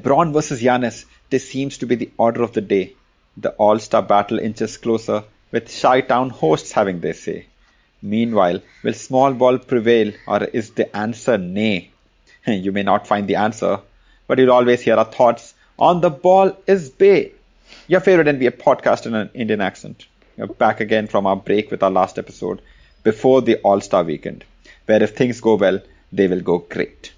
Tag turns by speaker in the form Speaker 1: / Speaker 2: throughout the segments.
Speaker 1: LeBron versus Giannis, this seems to be the order of the day. The All-Star battle inches closer, with Chi-Town hosts having their say. Meanwhile, will small ball prevail or is the answer nay? You may not find the answer, but you'll always hear our thoughts on the ball is Bay. Your favorite NBA podcast in an Indian accent. We're back again from our break with our last episode before the All-Star weekend, where if things go well, they will go great.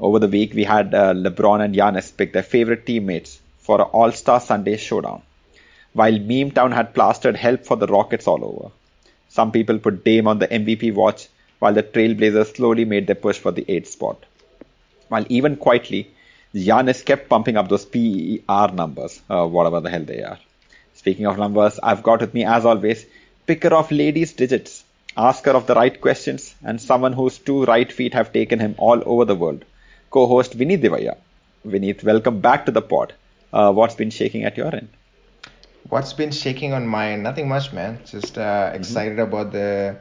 Speaker 1: Over the week, we had uh, LeBron and Giannis pick their favorite teammates for an All-Star Sunday showdown, while Meme Town had plastered help for the Rockets all over. Some people put Dame on the MVP watch, while the Trailblazers slowly made their push for the 8th spot. While even quietly, Giannis kept pumping up those PER numbers, uh, whatever the hell they are. Speaking of numbers, I've got with me, as always, picker of ladies' digits, asker of the right questions, and someone whose two right feet have taken him all over the world, co-host Vineet Devaya. Vineet, welcome back to the pod. Uh, what's been shaking at your end?
Speaker 2: What's been shaking on mine? Nothing much, man. Just uh, mm-hmm. excited mm-hmm. about the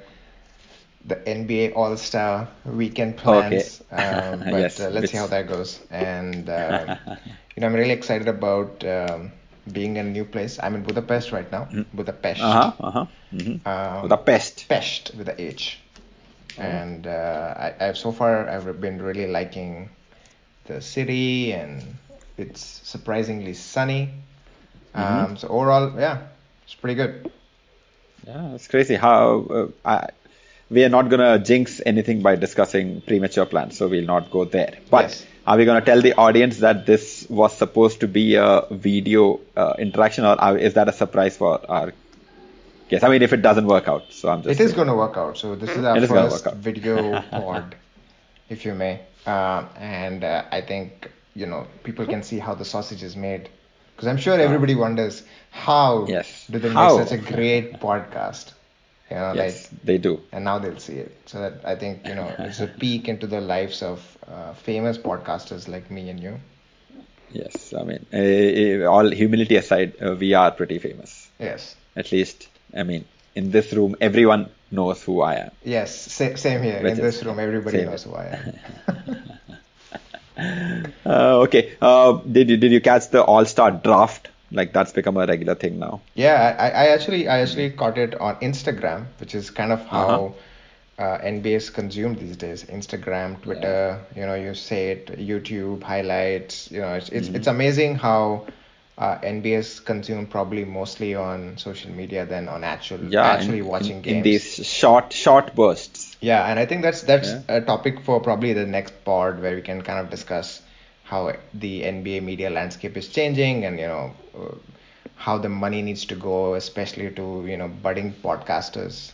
Speaker 2: the NBA All Star weekend plans. Okay. Um, but yes, uh, let's see how that goes. And um, you know, I'm really excited about um, being in a new place. I'm in Budapest right now. Mm. Budapest.
Speaker 1: Uh huh. Uh huh. Mm-hmm. Um, Budapest.
Speaker 2: Pest with the H. Mm-hmm. And uh, I, I've so far I've been really liking the city, and it's surprisingly sunny. Mm-hmm. Um, so overall, yeah, it's pretty good.
Speaker 1: Yeah, it's crazy how uh, I, we are not gonna jinx anything by discussing premature plans, so we'll not go there. But yes. are we gonna tell the audience that this was supposed to be a video uh, interaction, or is that a surprise for our guests? I mean, if it doesn't work out, so I'm just.
Speaker 2: It is gonna work out. So this is our first video pod, if you may, uh, and uh, I think you know people can see how the sausage is made. Because I'm sure everybody wonders how
Speaker 1: yes.
Speaker 2: do they how? make such a great podcast? You know
Speaker 1: yes, like they do.
Speaker 2: and now they'll see it. So that i think you know it's a peek into the lives of uh, famous podcasters like me and you.
Speaker 1: Yes i mean uh, all humility aside uh, we are pretty famous.
Speaker 2: Yes.
Speaker 1: At least i mean in this room everyone knows who i am
Speaker 2: yes same here Which in this room everybody knows who i am
Speaker 1: uh, okay uh, did you did you catch the all-star draft like that's become a regular thing now
Speaker 2: yeah i, I actually i actually caught it on instagram which is kind of how uh-huh. Uh, NBA is consumed these days. Instagram, Twitter, yeah. you know, you say it, YouTube highlights. You know, it's it's, mm-hmm. it's amazing how uh, NBA is consumed probably mostly on social media than on actual yeah, actually in, watching
Speaker 1: in,
Speaker 2: games.
Speaker 1: In these short short bursts.
Speaker 2: Yeah, and I think that's that's yeah. a topic for probably the next pod where we can kind of discuss how the NBA media landscape is changing and you know uh, how the money needs to go, especially to you know budding podcasters.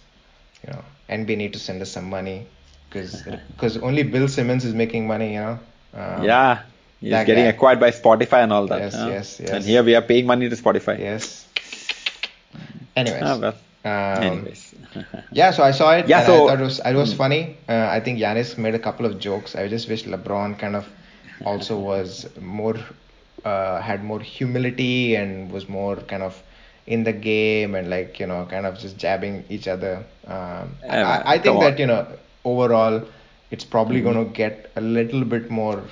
Speaker 2: You know, NBA need to send us some money because because only Bill Simmons is making money. You know.
Speaker 1: Um, yeah. He's getting guy. acquired by Spotify and all that.
Speaker 2: Yes, yes, yes.
Speaker 1: And here we are paying money to Spotify.
Speaker 2: Yes. Anyways.
Speaker 1: Oh, well. Um, Anyways.
Speaker 2: yeah, so I saw it. Yeah, so I thought it was it was mm. funny. Uh, I think Giannis made a couple of jokes. I just wish LeBron kind of also was more uh, had more humility and was more kind of in the game and like you know kind of just jabbing each other. Um, I, I, think that you know overall it's probably mm-hmm. going to get a little bit more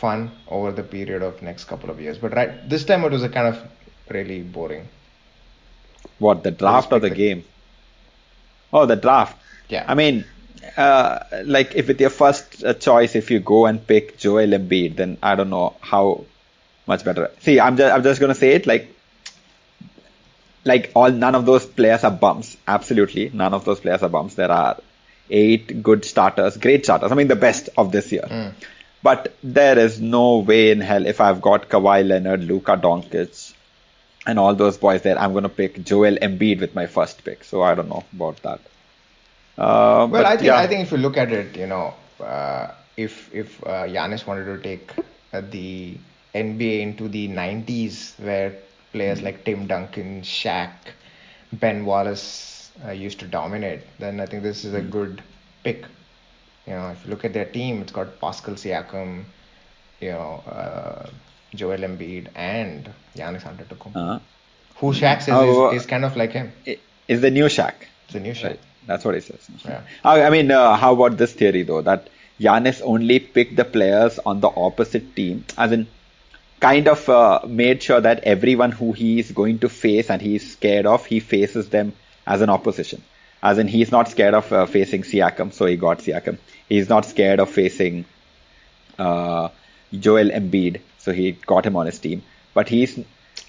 Speaker 2: fun over the period of next couple of years. But right this time it was a kind of really boring.
Speaker 1: What the draft or the, the game? Oh, the draft.
Speaker 2: Yeah.
Speaker 1: I mean, uh, like if with your first uh, choice, if you go and pick Joel Embiid, then I don't know how much better. See, I'm just I'm just gonna say it like like all none of those players are bums. Absolutely, none of those players are bums. There are eight good starters, great starters. I mean, the best of this year. Mm. But there is no way in hell if I've got Kawhi Leonard, Luka Doncic, and all those boys there, I'm gonna pick Joel Embiid with my first pick. So I don't know about that.
Speaker 2: Uh, well, I think yeah. I think if you look at it, you know, uh, if if uh, Giannis wanted to take uh, the NBA into the 90s, where players mm-hmm. like Tim Duncan, Shaq, Ben Wallace uh, used to dominate, then I think this is a mm-hmm. good pick. You know, if you look at their team, it's got Pascal Siakam, you know, uh, Joel Embiid, and Giannis Antetokounmpo. Uh-huh. Who Shaq says oh, is, is, kind of like him.
Speaker 1: Is the new Shaq?
Speaker 2: It's the new Shaq. Right.
Speaker 1: That's what he says. Yeah. I mean, uh, how about this theory though? That Giannis only picked the players on the opposite team, as in kind of uh, made sure that everyone who he is going to face and he's scared of, he faces them as an opposition. As in, he's not scared of uh, facing Siakam, so he got Siakam. He's not scared of facing uh, Joel Embiid, so he got him on his team. But he's,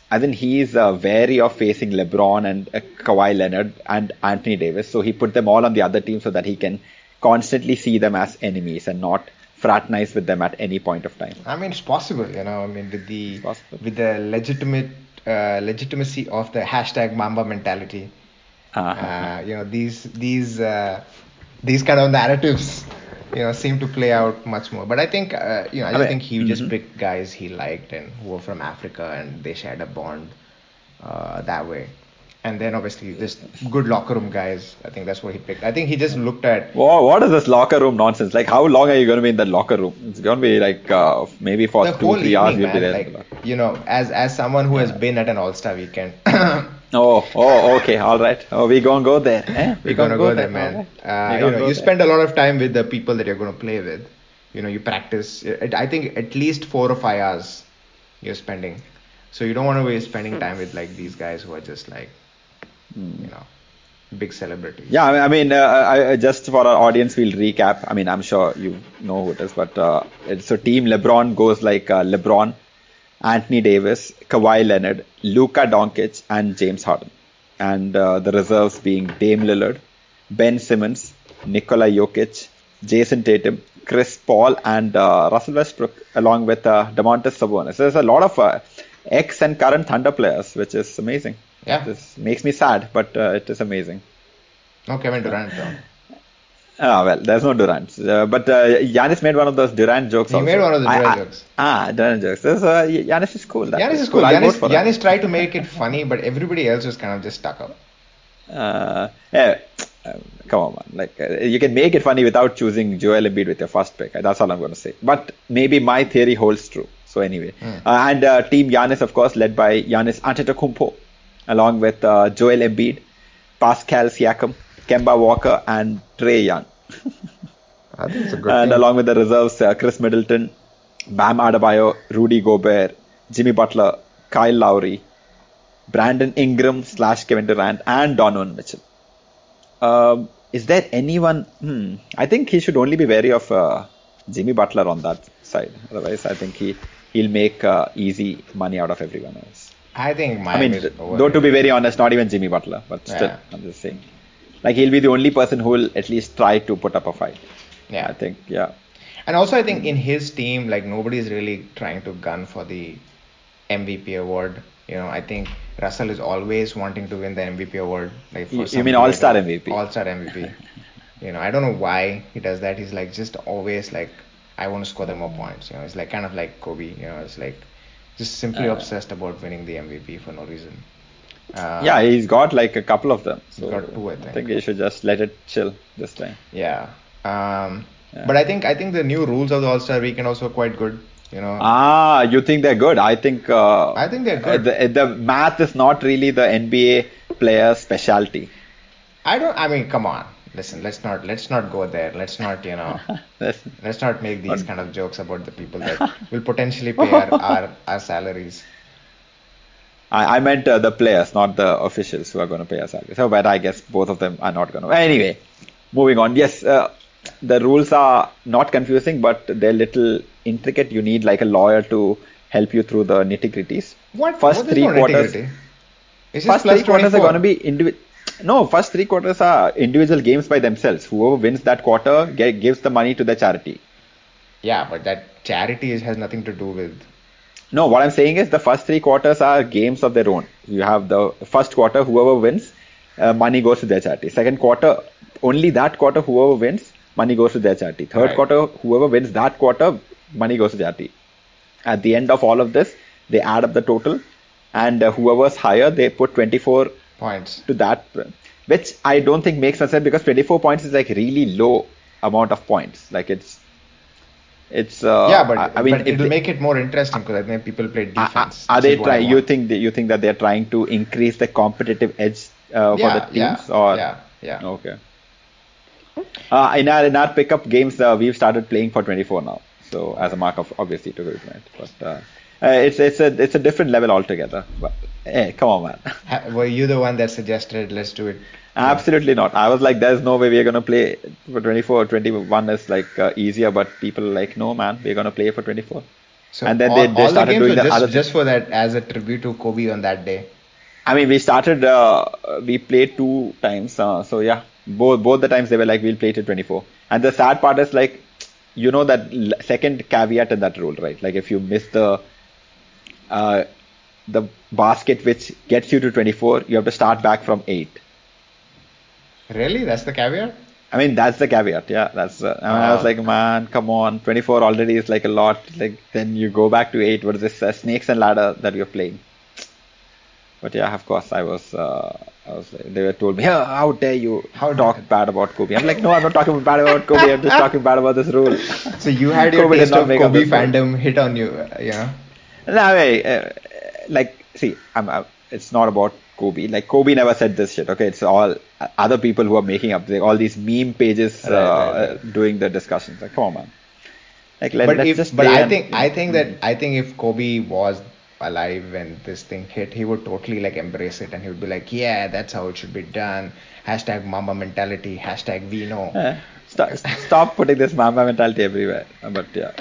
Speaker 1: as in, he's uh, wary of facing LeBron and uh, Kawhi Leonard and Anthony Davis, so he put them all on the other team so that he can constantly see them as enemies and not fraternize with them at any point of time.
Speaker 2: I mean, it's possible, you know. I mean, with the with the legitimate uh, legitimacy of the hashtag Mamba mentality, uh-huh. uh, you know, these these uh, these kind of narratives, you know, seem to play out much more. But I think, uh, you know, I, I mean, think he mm-hmm. just picked guys he liked and who were from Africa, and they shared a bond uh, that way and then obviously this good locker room guys. I think that's what he picked. I think he just looked at.
Speaker 1: Whoa, what is this locker room nonsense? Like, how long are you going to be in that locker room? It's going to be like uh, maybe for the two, three hours you'll be there.
Speaker 2: Like, you know, as as someone who has been at an All Star weekend.
Speaker 1: oh, oh, okay, all right. Oh, we gonna go there. Eh?
Speaker 2: We, we gonna, gonna go, go there, there man. Right. Uh, you know, you spend a lot of time with the people that you're gonna play with. You know, you practice. I think at least four or five hours you're spending. So you don't want to be spending time with like these guys who are just like you know big celebrities.
Speaker 1: Yeah, I mean, uh, I, just for our audience, we'll recap. I mean, I'm sure you know who it is, but uh, so Team LeBron goes like uh, LeBron, Anthony Davis, Kawhi Leonard, Luka Doncic, and James Harden, and uh, the reserves being Dame Lillard, Ben Simmons, Nikola Jokic, Jayson Tatum, Chris Paul, and uh, Russell Westbrook, along with uh, Domantas Sabonis. So there's a lot of uh, ex and current Thunder players, which is amazing.
Speaker 2: Yeah.
Speaker 1: This makes me sad, but uh, it is amazing.
Speaker 2: No Kevin Durant though.
Speaker 1: Ah, well, there's no Durant. Uh, but uh, Giannis made one of those Durant jokes.
Speaker 2: He
Speaker 1: also.
Speaker 2: made one of the Durant I, jokes.
Speaker 1: Ah, Durant jokes. This, uh, Giannis is cool.
Speaker 2: That Giannis is cool. cool. Giannis, Giannis tried to make it funny, but everybody else was kind of just stuck up.
Speaker 1: Uh, yeah, um, come on, man. Like uh, you can make it funny without choosing Joel Embiid with your first pick. That's all I'm going to say. But maybe my theory holds true. So anyway, mm. and uh, Team Giannis, of course, led by Giannis Antetokounmpo along with uh, Joel Embiid, Pascal Siakam, Kemba Walker, and Trae Young.
Speaker 2: I a good
Speaker 1: And
Speaker 2: team.
Speaker 1: along with the reserves, uh, Khris Middleton, Bam Adebayo, Rudy Gobert, Jimmy Butler, Kyle Lowry, Brandon Ingram slash Kevin Durant, and Donovan Mitchell. Um, is there anyone? Hmm, I think he should only be wary of uh, Jimmy Butler on that side. Otherwise, I think he he'll make uh, easy money out of everyone else.
Speaker 2: I think Miami.
Speaker 1: I mean, though to be very honest, not even Jimmy Butler, but still, yeah. I'm just saying. Like he'll be the only person who will at least try to put up a fight.
Speaker 2: Yeah,
Speaker 1: I think. Yeah.
Speaker 2: And also, I think in his team, like nobody's really trying to gun for the MVP award. You know, I think Russell is always wanting to win the MVP award.
Speaker 1: Like for you, you mean All Star MVP?
Speaker 2: All Star MVP. you know, I don't know why he does that. He's like just always like, I want to score the more points. You know, it's like kind of like Kobe. You know, it's like just simply uh, obsessed about winning the MVP for no reason.
Speaker 1: Uh, yeah, he's got like a couple of them.
Speaker 2: So got two, I think. I
Speaker 1: think he should just let it chill this time.
Speaker 2: Yeah. Um, yeah. But I think I think the new rules of the All Star Weekend are also quite good. You know.
Speaker 1: Ah, you think they're good? I think. Uh,
Speaker 2: I think they're good.
Speaker 1: The, the math is not really the NBA player's specialty.
Speaker 2: I don't. I mean, come on listen let's not let's not go there. Let's not you know let's not make these kind of jokes about the people that will potentially pay our, our, our salaries.
Speaker 1: I, I meant uh, the players not the officials who are going to pay our salaries. So but I guess both of them are not going to anyway moving on. Yes uh, the rules are not confusing but they're little intricate. You need like a lawyer to help you through the nitty gritties.
Speaker 2: What? First what three quarters
Speaker 1: first three quarters are going to be individual no, first three quarters are individual games by themselves. Whoever wins that quarter get, gives the money to the charity.
Speaker 2: Yeah, but that charity has nothing to do with.
Speaker 1: No, what I'm saying is the first three quarters are games of their own. You have the first quarter, whoever wins, uh, money goes to their charity. Second quarter, only that quarter, whoever wins, money goes to their charity. Third right. quarter, whoever wins that quarter, money goes to charity. At the end of all of this, they add up the total, and uh, whoever's higher, they put 24
Speaker 2: points
Speaker 1: to that, which I don't think makes sense because 24 points is like really low amount of points. Like it's it's uh,
Speaker 2: yeah, but I, I mean but it'll they, make it more interesting because I think people play defense.
Speaker 1: Are, are they trying? You think that you think that they're trying to increase the competitive edge uh, for
Speaker 2: yeah,
Speaker 1: the teams?
Speaker 2: Yeah,
Speaker 1: or
Speaker 2: yeah, yeah.
Speaker 1: Okay. Uh, in our in our pickup games, uh, we've started playing for 24 now. So as a mark of obviously to implement, but uh, it's it's a it's a different level altogether. But hey, come on,
Speaker 2: man. Were you the one that suggested let's do it?
Speaker 1: Absolutely not. I was like, there's no way we're gonna play for 24. or 21 is like uh, easier, but people are like, no, man, we're gonna play for 24.
Speaker 2: So and then all, they, they started the doing the just, other just for that as a tribute to Kobe on that day.
Speaker 1: I mean, we started. Uh, we played two times. Uh, so yeah, both both the times they were like, we'll play to 24. And the sad part is like, you know that second caveat in that rule, right? Like if you miss the uh, the basket which gets you to 24, you have to start back from eight.
Speaker 2: Really, that's the caveat.
Speaker 1: I mean, that's the caveat. Yeah, that's. Uh, I, mean, I was like, man, come on, 24 already is like a lot. Like then you go back to eight. What is this uh, snakes and ladder that you're playing? But yeah, of course, I was. Uh, I was. They were told me, oh, how dare you how talk bad about Kobe? I'm like, no, I'm not talking bad about Kobe. I'm just talking bad about this rule.
Speaker 2: So you had your Kobe taste of Kobe fandom hit on you, uh, yeah.
Speaker 1: No, I, uh, like, see, I'm. Uh, it's not about Kobe. Like Kobe never said this shit. Okay, it's all other people who are making up all these meme pages right, uh, right, right. doing the discussions. Like, come on, man.
Speaker 2: Like, let, but if, but I think I think that I think if Kobe was alive when this thing hit, he would totally like embrace it and he would be like, yeah, that's how it should be done. Hashtag Mamba mentality. Hashtag we know.
Speaker 1: Uh, stop, stop putting this Mamba mentality everywhere. But yeah.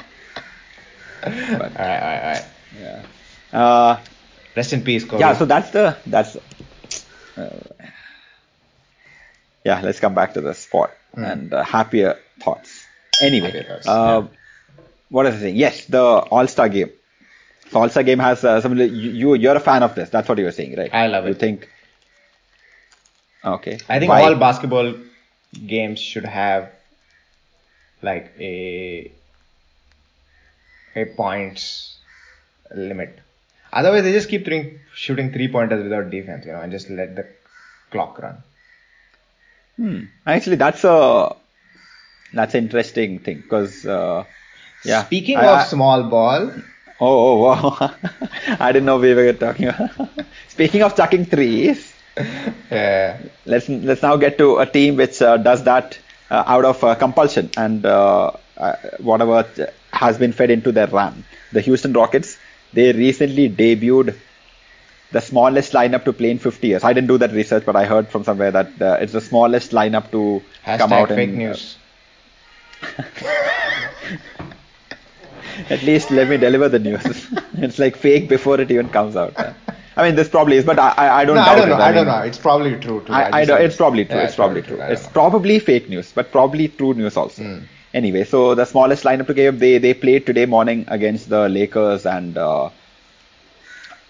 Speaker 2: But, all right, all right, all right.
Speaker 1: Yeah. Uh,
Speaker 2: Rest in peace, Kobe.
Speaker 1: Yeah, so that's the that's. Uh, yeah, let's come back to the sport mm. and uh, happier thoughts. Anyway, happier thoughts, uh, yeah. what is the thing? Yes, the All Star game. So All Star game has uh, some. You you're a fan of this. That's what you were saying, right?
Speaker 2: I love it.
Speaker 1: You think?
Speaker 2: Okay. I think Why? all basketball games should have like a a points limit Otherwise, they just keep throwing, shooting three pointers without defense, you know, and just let the clock run.
Speaker 1: Hmm. Actually, that's a that's an interesting thing because uh, yeah.
Speaker 2: Speaking I, of I, small ball.
Speaker 1: Oh, oh wow! I didn't know we were talking. About. Speaking of chucking threes.
Speaker 2: Yeah.
Speaker 1: Let's let's now get to a team which uh, does that uh, out of uh, compulsion and uh, uh, whatever has been fed into their RAM. The Houston Rockets they recently debuted the smallest lineup to play in 50 years. I didn't do that research, but I heard from somewhere that uh, it's the smallest lineup to
Speaker 2: Hashtag
Speaker 1: come out
Speaker 2: fake in, news.
Speaker 1: Uh, at least let me deliver the news. it's like fake before it even comes out. I mean, this probably is, but I, I, I don't.
Speaker 2: No, I don't know. I, I don't know. It's probably true.
Speaker 1: Too. I, I, don't, it's probably true. Yeah, it's, probably true. true. It's probably fake news, but probably true news also. Mm. Anyway, so the smallest lineup to give they they played today morning against the Lakers and uh,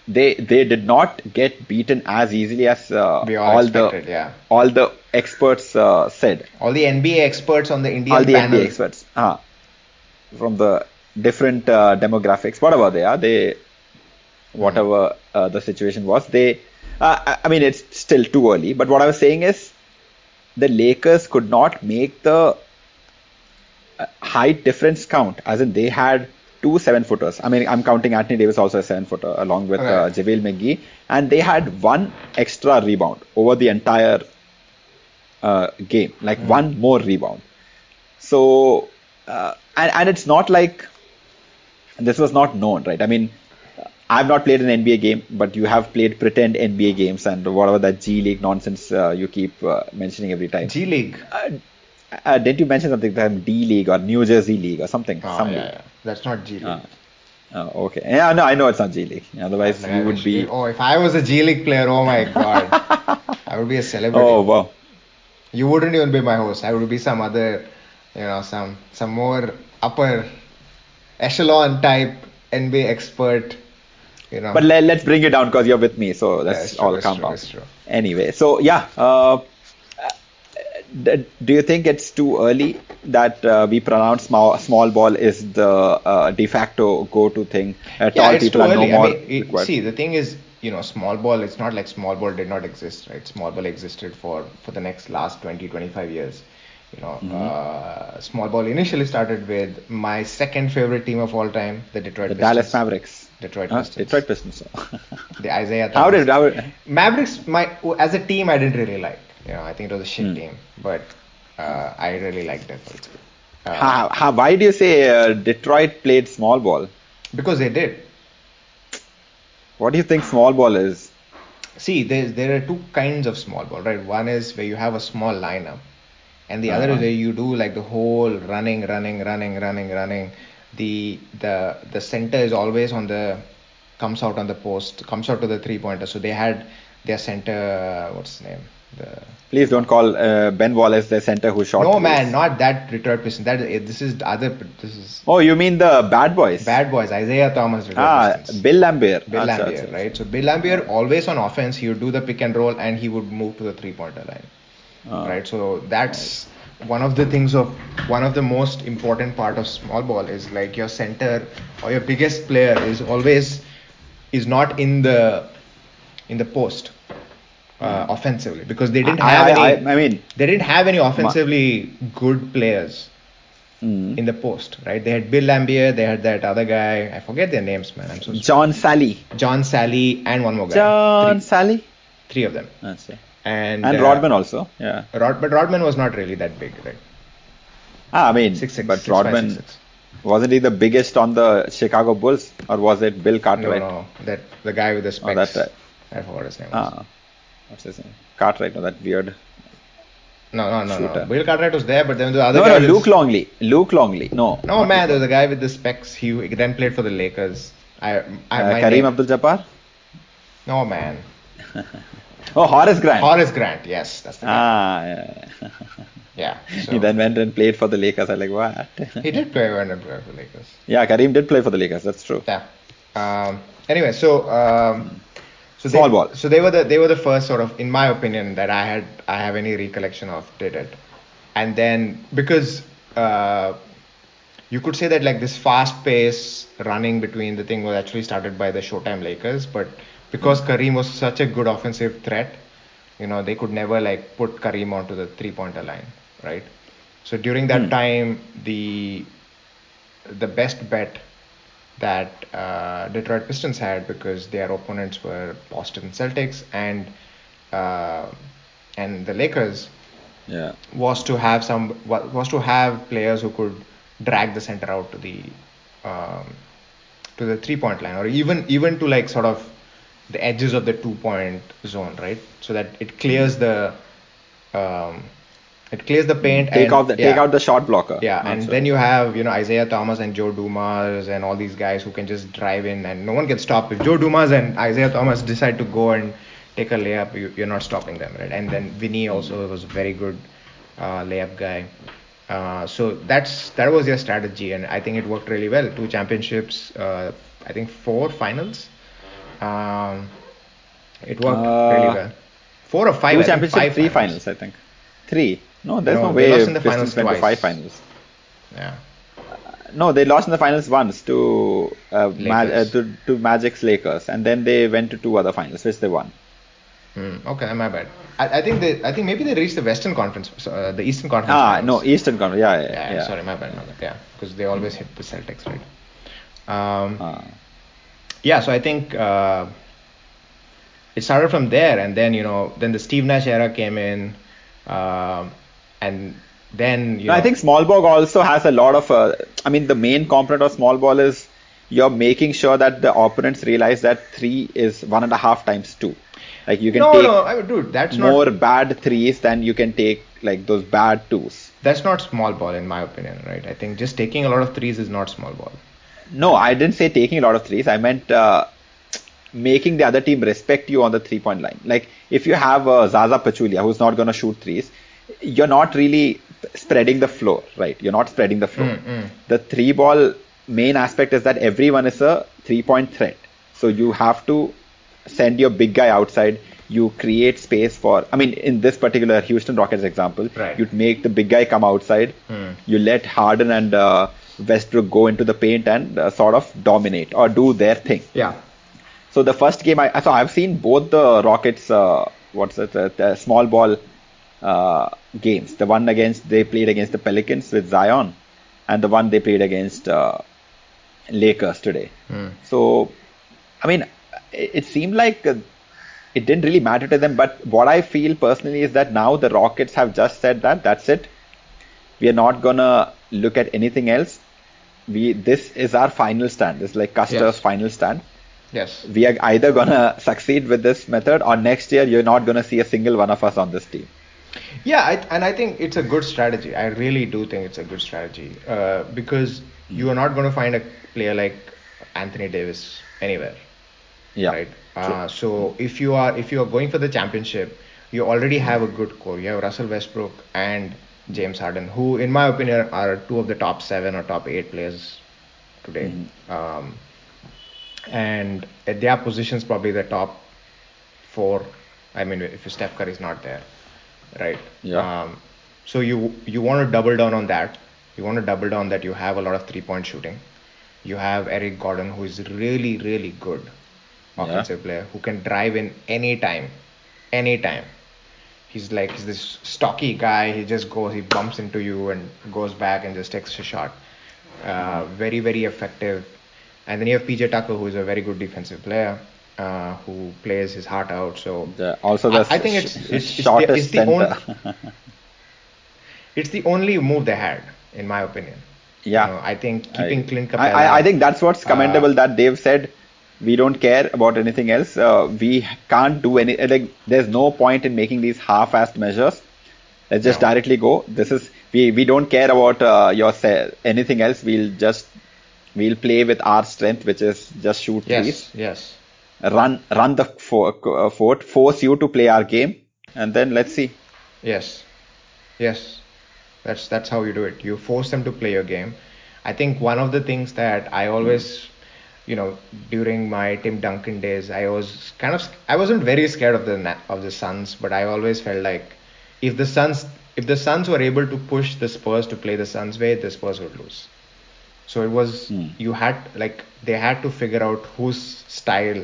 Speaker 1: they they did not get beaten as easily as uh,
Speaker 2: all, the yeah.
Speaker 1: all the experts uh, said.
Speaker 2: All the NBA experts on the Indian
Speaker 1: all the
Speaker 2: panel.
Speaker 1: NBA experts, uh, from the different uh, demographics, whatever they are, they whatever uh, the situation was, they. Uh, I mean, it's still too early, but what I was saying is, the Lakers could not make the height difference count, as in they had two seven footers. I mean, I'm counting Anthony Davis also a seven footer along with okay. uh, JaVale McGee, and they had one extra rebound over the entire uh, game, like mm. one more rebound. So, uh, and, and it's not like this was not known, right? I mean, I've not played an NBA game, but you have played pretend NBA games and whatever that G League nonsense uh, you keep uh, mentioning every time.
Speaker 2: G League. Uh,
Speaker 1: didn't you mention something like D League or New Jersey League or something?
Speaker 2: Oh, some yeah, yeah. That's not G League. Uh,
Speaker 1: oh, okay. Yeah, no, I know it's not G League. Otherwise, you would be.
Speaker 2: Oh, if I was a G League player, oh my god, I would be a celebrity.
Speaker 1: Oh wow.
Speaker 2: You wouldn't even be my host. I would be some other, you know, some some more upper echelon type NBA expert. You know.
Speaker 1: But let, us bring it down because you're with me, so that's yeah, all compound. Anyway, so yeah, uh, do you think it's too early that uh, we pronounce small, small ball is the uh, de facto go-to thing?
Speaker 2: Uh, yeah, it's too early. No I mean, it, see, the thing is, you know, small ball. It's not like small ball did not exist, right? Small ball existed for for the next last 20, 25 years. You know, mm-hmm. Uh, small ball initially started with my second favorite team of all time, the Detroit.
Speaker 1: The
Speaker 2: Pistons.
Speaker 1: Dallas Mavericks.
Speaker 2: Detroit Pistons.
Speaker 1: Detroit Pistons.
Speaker 2: the Isaiah.
Speaker 1: Thomas. How did how, did
Speaker 2: Mavericks? My as a team, I didn't really like. You know, I think it was a shit mm. team. But uh, I really liked it.
Speaker 1: Uh, how, how, why do you say uh, Detroit played small ball?
Speaker 2: Because they did.
Speaker 1: What do you think small ball is?
Speaker 2: See, there there are two kinds of small ball, right? One is where you have a small lineup, and the uh-huh. other is where you do like the whole running, running, running, running, running. The the the center is always on the comes out on the post, comes out to the three pointer. So they had their center, what's his name? The
Speaker 1: Please don't call uh, Ben Wallace the center who shot.
Speaker 2: No man, not that Detroit Pistons. That this is other. This is.
Speaker 1: Oh, you mean the bad boys?
Speaker 2: Bad boys. Isaiah Thomas.
Speaker 1: Ah. Bill Laimbeer.
Speaker 2: Bill Laimbeer, Achha, right? So Bill Laimbeer always on offense. He would do the pick and roll and he would move to the three pointer line. Ah. Right. So that's one of the things of one of the most important part of small ball is like your center or your biggest player is always is not in the in the post uh, offensively because they didn't have I, any. I, I, mean, they didn't have any offensively ma- good players mm. in the post, right? They had Bill Laimbeer, they had that other guy. I forget their names, man. I'm so
Speaker 1: John Salley,
Speaker 2: John Salley and one more guy.
Speaker 1: John three, Salley.
Speaker 2: Three of them.
Speaker 1: That's it.
Speaker 2: And
Speaker 1: and uh, Rodman also. Yeah.
Speaker 2: Rod, but Rodman was not really that big, right?
Speaker 1: Ah, I mean, six, six, but six, Rodman. Five, six, wasn't he the biggest on the Chicago Bulls, or was it Bill Cartwright?
Speaker 2: No, no, that the guy with the specs. Oh, that's right. I forgot his name.
Speaker 1: Ah, what's his name? Cartwright, no, that weird.
Speaker 2: No, no, no, shooter. no. Bill Cartwright was there, but then the other
Speaker 1: no,
Speaker 2: guy.
Speaker 1: No, Luke Longley. Luke Longley. No.
Speaker 2: No, man, there was a guy with the specs. He then played for the Lakers. I, I
Speaker 1: uh, Kareem Abdul-Jabbar.
Speaker 2: No, man.
Speaker 1: oh, Horace Grant.
Speaker 2: Horace Grant. Yes, that's the guy.
Speaker 1: Ah, yeah.
Speaker 2: Yeah.
Speaker 1: So. He then went and played for the Lakers. I'm like what?
Speaker 2: he did play when and play for the Lakers.
Speaker 1: Yeah, Kareem did play for the Lakers. That's true.
Speaker 2: Yeah. Um, anyway, so um,
Speaker 1: so small
Speaker 2: they,
Speaker 1: ball.
Speaker 2: So they were the they were the first sort of, in my opinion, that I had I have any recollection of did it, and then because uh, you could say that like this fast pace running between the thing was actually started by the Showtime Lakers, but because Kareem was such a good offensive threat, you know they could never like put Kareem onto the three pointer line right? So during that hmm. time, the the best bet that uh, Detroit Pistons had because their opponents were Boston Celtics and uh, and the Lakers
Speaker 1: yeah.
Speaker 2: was to have some was to have players who could drag the center out to the um, to the three point line or even even to like sort of the edges of the two point zone right so that it clears the um, it clears the paint.
Speaker 1: Take
Speaker 2: and,
Speaker 1: out the yeah. take out the shot blocker.
Speaker 2: Yeah, and then you have you know Isaiah Thomas and Joe Dumars and all these guys who can just drive in and no one can stop. If Joe Dumars and Isaiah Thomas decide to go and take a layup, you, are not stopping them, right? And then Vinnie also was a very good uh, layup guy. Uh, so that's that was their strategy, and I think it worked really well. Two championships, uh, I think four finals. Um, it worked really uh, well. Four or five.
Speaker 1: Two championships, three finals. finals, I think. Three. No, there's no, no way. They lost in the finals went twice. finals.
Speaker 2: Yeah.
Speaker 1: no, they lost in the finals once to, uh, Ma- uh, to to Magic's Lakers, and then they went to two other finals, which they won.
Speaker 2: Hmm, okay, my bad. I, I, think they, I think maybe they reached the Western Conference, uh, the Eastern Conference.
Speaker 1: Ah, finals. no, Eastern Conference. Yeah, yeah,
Speaker 2: yeah,
Speaker 1: yeah.
Speaker 2: Sorry, my bad, my bad. Yeah, because they always hit the Celtics, right? Um, ah. Yeah, so I think uh, it started from there, and then you know, then the Steve Nash era came in. Um, and then you know,
Speaker 1: I think small ball also has a lot of. Uh, I mean, the main component of small ball is you're making sure that the opponents realize that three is one and a half times two. Like you can
Speaker 2: no,
Speaker 1: take
Speaker 2: no, I mean, dude, that's
Speaker 1: more
Speaker 2: not,
Speaker 1: bad threes than you can take like those bad twos.
Speaker 2: That's not small ball in my opinion, right? I think just taking a lot of threes is not small ball.
Speaker 1: No, I didn't say taking a lot of threes. I meant uh, making the other team respect you on the three point line. Like if you have uh, Zaza Pachulia who's not going to shoot threes, you're not really spreading the floor, right? You're not spreading the floor.
Speaker 2: Mm, mm.
Speaker 1: The three ball main aspect is that everyone is a three point threat. So you have to send your big guy outside. You create space for, I mean, in this particular Houston Rockets example,
Speaker 2: right.
Speaker 1: you'd make the big guy come outside.
Speaker 2: Mm.
Speaker 1: You let Harden and uh, Westbrook go into the paint and uh, sort of dominate or do their thing.
Speaker 2: Yeah.
Speaker 1: So the first game, I so I've seen both the Rockets, uh, what's it, uh, the small ball uh, games. The one against they played against the Pelicans with Zion, and the one they played against uh, Lakers today.
Speaker 2: Mm.
Speaker 1: So, I mean, it, it seemed like uh, it didn't really matter to them. But what I feel personally is that now the Rockets have just said that that's it. we are not gonna look at anything else. We this is our final stand. This is like Custer's yes. final stand.
Speaker 2: Yes.
Speaker 1: We are either gonna succeed with this method, or next year you're not gonna see a single one of us on this team.
Speaker 2: Yeah, I, and I think it's a good strategy. I really do think it's a good strategy uh, because you are not going to find a player like Anthony Davis anywhere.
Speaker 1: Yeah.
Speaker 2: Right. Uh, so if you are if you are going for the championship, you already have a good core. You have Russell Westbrook and James Harden, who, in my opinion, are two of the top seven or top eight players today. Mm-hmm. Um, and at their positions, probably the top four. I mean, if Steph Curry is not there, right?
Speaker 1: Yeah. Um,
Speaker 2: so you you want to double down on that. You want to double down that you have a lot of three point shooting. You have Eric Gordon, who is really really good offensive yeah. player, who can drive in any time, any time. He's like he's this stocky guy. He just goes, he bumps into you and goes back and just takes a shot. Uh, very very effective. And then you have PJ Tucker, who is a very good defensive player uh, who plays his heart out. So
Speaker 1: the, also the
Speaker 2: I, I think it's it's, it's, the, it's the only it's the only move they had, in my opinion.
Speaker 1: Yeah,
Speaker 2: you know, I think keeping
Speaker 1: I,
Speaker 2: Clint
Speaker 1: Capela. I, I think that's what's commendable uh, that they've said we don't care about anything else. Uh, we can't do any like. There's no point in making these half-assed measures. Let's just no. directly go. This is we we don't care about uh, your anything else. We'll just we'll play with our strength, which is just shoot
Speaker 2: yes,
Speaker 1: threes.
Speaker 2: Yes
Speaker 1: run run the uh, fort, force you to play our game, and then let's see.
Speaker 2: Yes, yes, that's that's how you do it. You force them to play your game. I think one of the things that I always, you know, during my Tim Duncan days, I was kind of I wasn't very scared of the of the Suns, but I always felt like if the Suns if the Suns were able to push the Spurs to play the Suns way, the Spurs would lose. So it was mm. you had like they had to figure out whose style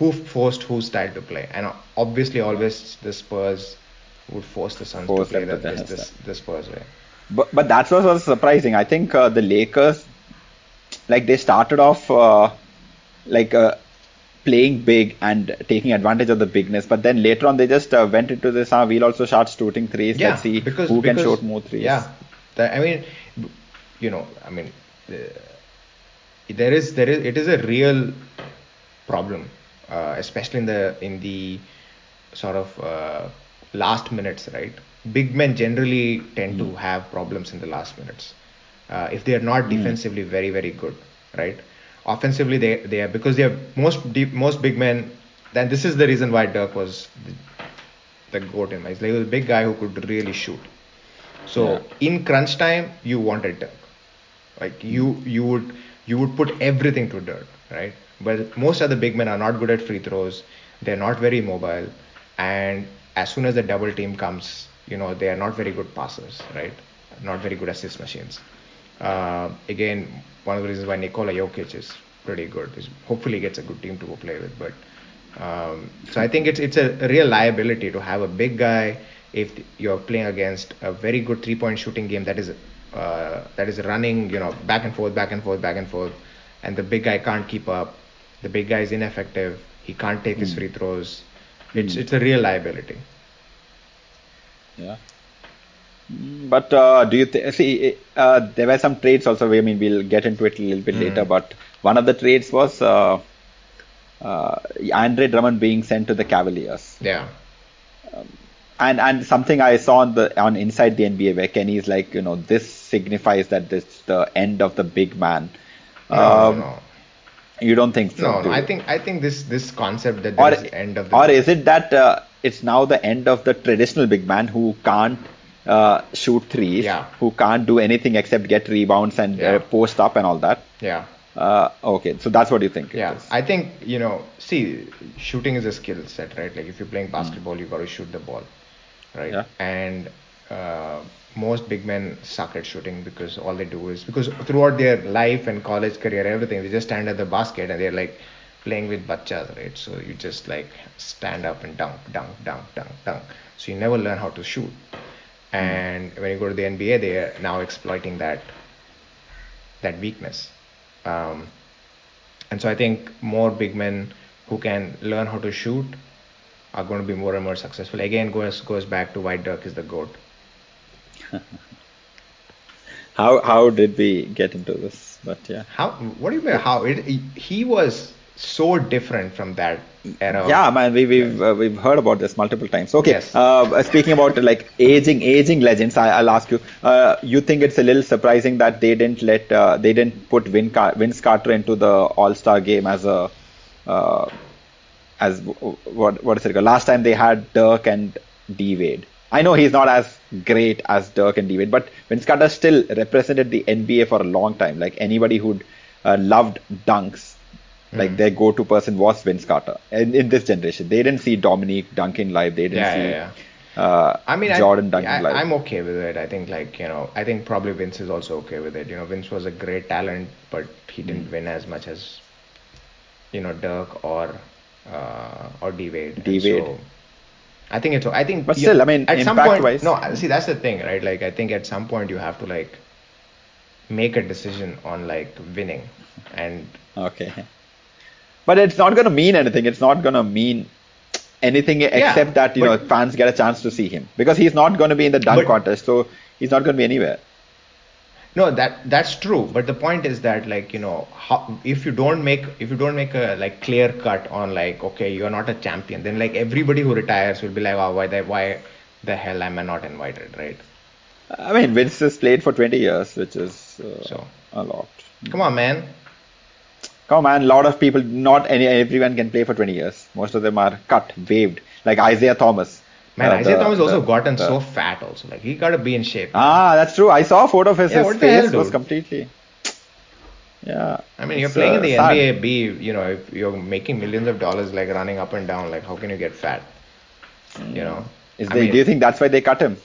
Speaker 2: who forced whose style to play, and obviously always the Spurs would force the Suns force to play the, this, this, the Spurs way.
Speaker 1: But but that's what was surprising. I think uh, the Lakers, like they started off uh, like uh, playing big and taking advantage of the bigness, but then later on they just uh, went into this. Ah, we'll also start shooting threes. Yeah, Let's see because, who because, can shoot more threes.
Speaker 2: Yeah, the, I mean, you know, I mean, there is there is it is a real problem uh, especially in the in the sort of uh, last minutes, right? Big men generally tend mm. to hmm. have problems in the last minutes uh, if they are not mm. defensively very very good, right? Offensively, they they are because they are most deep, most big men. Then this is the reason why Dirk was the, the goat in my. Like he was a big guy who could really shoot. So yeah. in crunch time, you wanted Dirk. Like you you would you would put everything to Dirk, right? But most of the big men are not good at free throws. They're not very mobile, and as soon as the double team comes, you know they are not very good passers, right? Not very good assist machines. Uh, again, one of the reasons why Nikola Jokic is pretty good is hopefully gets a good team to go play with. But um, so I think it's it's a real liability to have a big guy if you're playing against a very good three-point shooting game that is uh, that is running, you know, back and forth, back and forth, back and forth, and the big guy can't keep up the big guy is ineffective. He can't take mm. his hmm. free throws. It's mm. it's a real liability.
Speaker 1: Yeah. But uh, do you th- see? Uh, there were some trades also. I mean, we'll get into it a little bit mm. later. But one of the trades was uh, uh, Andre Drummond being sent to the Cavaliers.
Speaker 2: Yeah. Um,
Speaker 1: and and something I saw on the on inside the NBA where Kenny is like, you know, this signifies that this the end of the big man.
Speaker 2: No, um, no, no.
Speaker 1: You don't think so?
Speaker 2: No, no. I think I think this this concept that or, end of the
Speaker 1: or is it that uh, it's now the end of the traditional big man who can't uh, shoot threes,
Speaker 2: yeah.
Speaker 1: who can't do anything except get rebounds and uh, yeah. uh, post up and all that?
Speaker 2: Yeah.
Speaker 1: Uh, okay, so that's what you think.
Speaker 2: Yeah, I think you know. See, shooting is a skill set, right? Like if you're playing basketball, mm. you got to shoot the ball, right?
Speaker 1: Yeah.
Speaker 2: And uh, most big men suck at shooting because all they do is because throughout their life and college career, everything, they just stand at the basket and they're like playing with bachas, right? So you just like stand up and dunk, dunk, dunk, dunk, dunk. So you never learn how to shoot. And when you go to the NBA, they are now exploiting that that weakness. Um, and so I think more big men who can learn how to shoot are going to be more and more successful. Again, goes goes back to why Dirk is the goat
Speaker 1: how how did we get into this? But yeah.
Speaker 2: How? What do you mean? How? It, he was so different from that era.
Speaker 1: Yeah, man, we, we've uh, we've heard about this multiple times. Okay, yes. uh, speaking about like aging aging legends, I, will ask you. Uh, you think it's a little surprising that they didn't let uh, they didn't put Vin Car- Vince Carter into the All Star game as a uh, as what what is it called? Last time they had Dirk and D Wade. I know he's not as great as Dirk and D Wade, but Vince Carter still represented the NBA for a long time. Like anybody who'd uh, loved dunks like mm. their go-to person was Vince Carter. In, in this generation, they didn't see Dominique dunking live. They didn't yeah, see. Yeah, yeah. Uh, I mean, Jordan I, dunking
Speaker 2: I,
Speaker 1: live.
Speaker 2: I'm okay with it. I think, like you know, I think probably Vince is also okay with it. You know, Vince was a great talent, but he didn't mm. win as much as you know Dirk or uh, or D Wade.
Speaker 1: D Wade. So,
Speaker 2: I think it's. I think.
Speaker 1: But still, I mean, at some point, wise,
Speaker 2: no. Uh, see, that's the thing, right? Like, I think at some point you have to like make a decision on like winning, and
Speaker 1: okay but it's not going to mean anything. It's not going to mean anything except yeah, that you know fans get a chance to see him because he's not going to be in the dunk but, contest, so he's not going to be anywhere.
Speaker 2: No, that that's true. But the point is that like you know how, if you don't make if you don't make a like clear cut on like okay you're not a champion, then like everybody who retires will be like oh why the why the hell am I not invited, right?
Speaker 1: I mean Vince has played for 20 years, which is uh, so a lot.
Speaker 2: Come on, man.
Speaker 1: Come on, man a lot of people, not any, everyone can play for 20 years. Most of them are cut, waived, like Isaiah Thomas.
Speaker 2: Man, uh, Isaiah the, Thomas also the, gotten the, so fat also. Like he gotta be in shape.
Speaker 1: Ah, that's true. I saw a photo of his. Yeah, his face was completely. Yeah.
Speaker 2: I mean, you're playing uh, in the sad. NBA B. You know, if you're making millions of dollars, like running up and down, like how can you get fat? Mm. You know.
Speaker 1: Is they, mean, do you think that's why they cut him?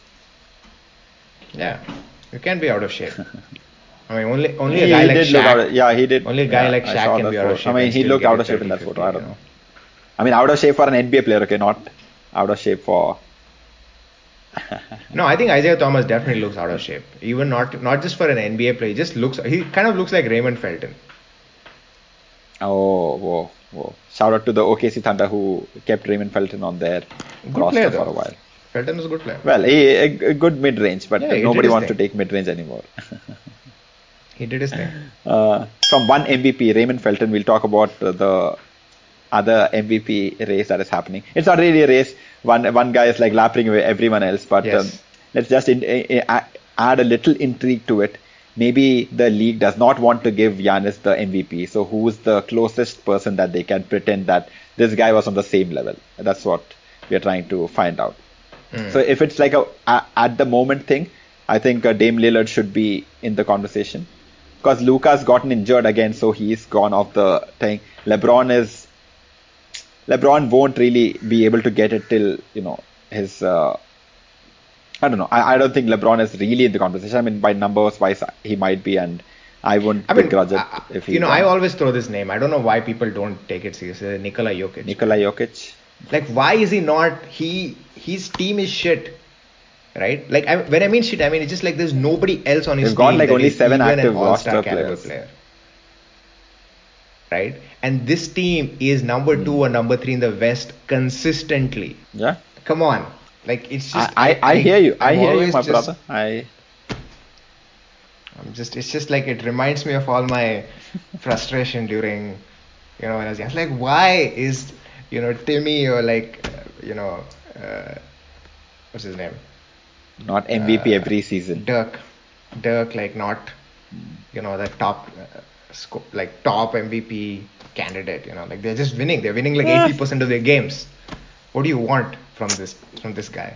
Speaker 2: Yeah, you can't be out of shape. I mean, only only he, a guy like Shaq.
Speaker 1: Of, yeah, he did.
Speaker 2: Only a guy
Speaker 1: yeah,
Speaker 2: like Shaq can be out of shape.
Speaker 1: I mean, he looked out of shape in that photo. I don't know. I mean, out of shape for an NBA player, okay, not out of shape for.
Speaker 2: No, I think Isaiah Thomas definitely looks out of shape. Even not not just for an NBA player, he just looks. He kind of looks like Raymond Felton.
Speaker 1: Oh, whoa, whoa! Shout out to the OKC Thunder who kept Raymond Felton on their good roster for a while.
Speaker 2: Felton is a good player.
Speaker 1: Well, he, a, a good mid range, but yeah, nobody wants thing. to take mid range anymore.
Speaker 2: He did his thing.
Speaker 1: Uh, from one MVP, Raymond Felton, we'll talk about the other MVP race that is happening. It's not really a race. One one guy is like lapping away everyone else, but yes. um, let's just in, in, in, add a little intrigue to it. Maybe the league does not want to give Giannis the MVP. So who's the closest person that they can pretend that this guy was on the same level? That's what we are trying to find out. Mm. So if it's like a, a, at the moment thing, I think uh, Dame Lillard should be in the conversation because Luka's gotten injured again, so he's gone off the thing. LeBron is LeBron won't really be able to get it till you know his. Uh, I don't know. I, I don't think LeBron is really in the conversation. I mean, by numbers wise, he might be, and I won't I mean, begrudge it uh, if he.
Speaker 2: You know, I always throw this name. I don't know why people don't take it seriously. Nikola Jokic.
Speaker 1: Nikola Jokic.
Speaker 2: Like, why is he not? He his team is shit right? Like I, when I mean shit, I mean it's just like there's nobody else on his They've team. got like only seven active roster players. Player, right? And this team is number two or number three in the West consistently.
Speaker 1: Yeah.
Speaker 2: Come on, like it's just.
Speaker 1: I I, I hear you. I I'm hear you, my just, brother. I.
Speaker 2: I'm just. It's just like it reminds me of all my frustration during, you know, when I was young. Like, why is you know Timmy or like you know. Uh, what's his name?
Speaker 1: Not MVP uh, every season.
Speaker 2: Dirk, Dirk, like not, you know, the top, like top MVP candidate. You know, like they're just winning. They're winning like eighty percent of their games. What do you want from this from this guy?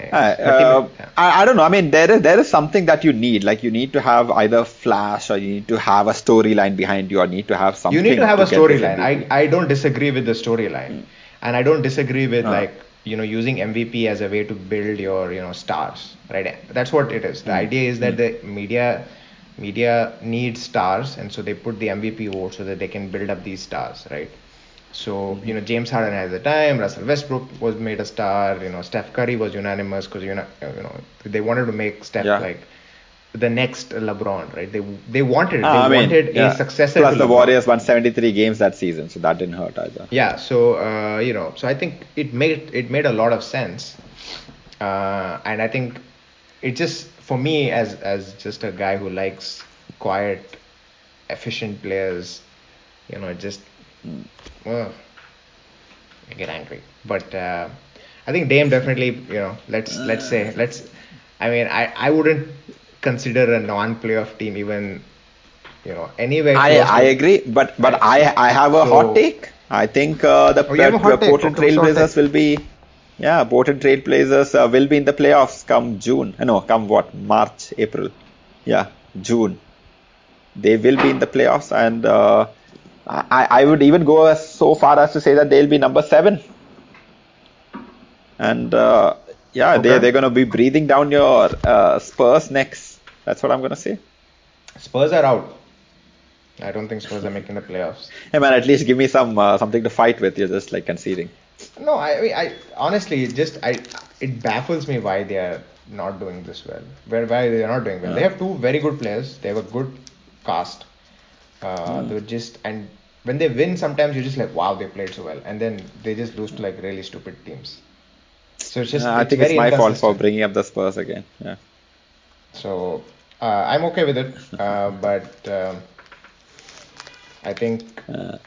Speaker 1: uh, uh, yeah. I, I don't know. I mean, there is there is something that you need. Like you need to have either flash, or you need to have a storyline behind you, or need to have something.
Speaker 2: You need to have to a storyline. I I don't disagree with the storyline, mm. and I don't disagree with uh. like you know using MVP as a way to build your you know stars, right? That's what it is. The mm. idea is that mm. the media media needs stars, and so they put the MVP vote so that they can build up these stars, right? So mm-hmm. you know James Harden at the time, Russell Westbrook was made a star. You know Steph Curry was unanimous because you know you know they wanted to make Steph yeah. like the next LeBron, right? They they wanted it. They I mean, wanted yeah. a successor.
Speaker 1: Plus, the Warriors won 73 games that season, so that didn't hurt either.
Speaker 2: Yeah. So uh, you know, so I think it made it made a lot of sense. uh, and I think it just for me as as just a guy who likes quiet, efficient players, you know, just well, I get angry. But uh, I think Dame definitely, you know, let's let's say let's. I mean, I I wouldn't consider a non-playoff team even, you know, anywhere.
Speaker 1: I I agree, but but I I have a so, hot take. I think uh, the
Speaker 2: oh,
Speaker 1: Portland Trailblazers will be. Yeah, Portland Trailblazers uh, will be in the playoffs come June. Uh, no, come what? March, April. Yeah, June. They will be in the playoffs, and uh, I, I would even go so far as to say that they'll be number seven. And uh, yeah, okay. they they're going to be breathing down your uh, Spurs next. That's what I'm going to say.
Speaker 2: Spurs are out. I don't think Spurs are making the playoffs.
Speaker 1: Hey man, at least give me some uh, something to fight with. You're just like conceding.
Speaker 2: No, I, mean, I honestly just I it baffles me why they are not doing this well. Where why they are not doing well? Yeah. They have two very good players. They have a good cast. Uh, mm. They just and when they win, sometimes you're just like, wow, they played so well, and then they just lose to like really stupid teams. So it's just.
Speaker 1: Uh, I think it's my fault for bringing up the Spurs again. Yeah.
Speaker 2: So uh, I'm okay with it, uh, but um, I think uh,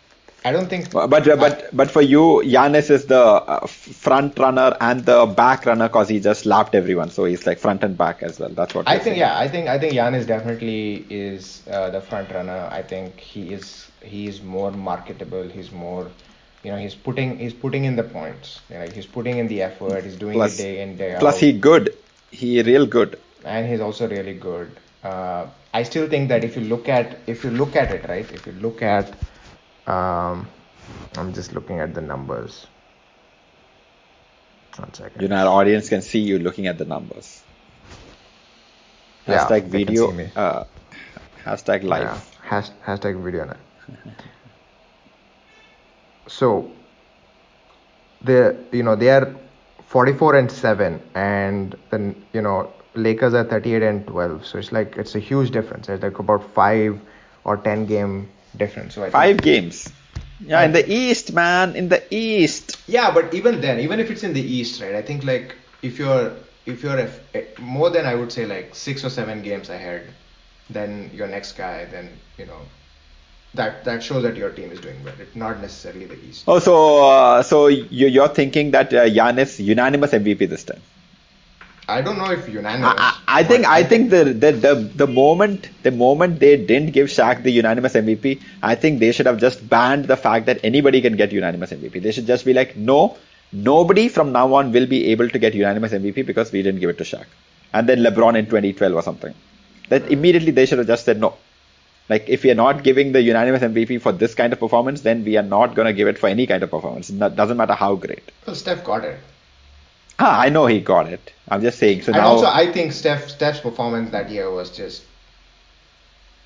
Speaker 2: I don't think.
Speaker 1: But but but for you, Giannis is the uh, front runner and the back runner because he just lapped everyone. So he's like front and back as well. That's what
Speaker 2: I think. Saying. Yeah, I think I think Giannis definitely is uh, the front runner. I think he is he is more marketable. He's more you know he's putting he's putting in the points you know, he's putting in the effort he's doing plus, it day in day
Speaker 1: out plus he good he real good
Speaker 2: and he's also really good uh, i still think that if you look at if you look at it right if you look at um, I'm just looking at the numbers. One second.
Speaker 1: You know, our audience can see you looking at the numbers. Hashtag yeah, video. Uh, hashtag live. Yeah,
Speaker 2: has, hashtag video. so, they you know they are 44 and 7 and then you know Lakers are 38 and 12 so it's like it's a huge difference it's like about 5 or 10 game difference. So
Speaker 1: Five games. Yeah, in the East, man, in the East.
Speaker 2: Yeah, but even then, even if it's in the East, right? I think like if you're if you're a, a, more than I would say like six or seven games ahead, then your next guy, then you know that that shows that your team is doing well. It's not necessarily the East.
Speaker 1: Oh, so uh, so you're thinking that uh, Giannis unanimous MVP this time?
Speaker 2: I don't know if unanimous.
Speaker 1: I, I think I think the, the the the moment the moment they didn't give Shaq the unanimous MVP, I think they should have just banned the fact that anybody can get unanimous MVP. They should just be like, no, nobody from now on will be able to get unanimous MVP because we didn't give it to Shaq. And then LeBron in 2012 or something. That immediately they should have just said no. Like if we are not giving the unanimous MVP for this kind of performance, then we are not gonna give it for any kind of performance. It doesn't matter how great.
Speaker 2: Well, Steph got it.
Speaker 1: Ah, I know he got it. I'm just saying. So
Speaker 2: and
Speaker 1: now,
Speaker 2: also, I think Steph Steph's performance that year was just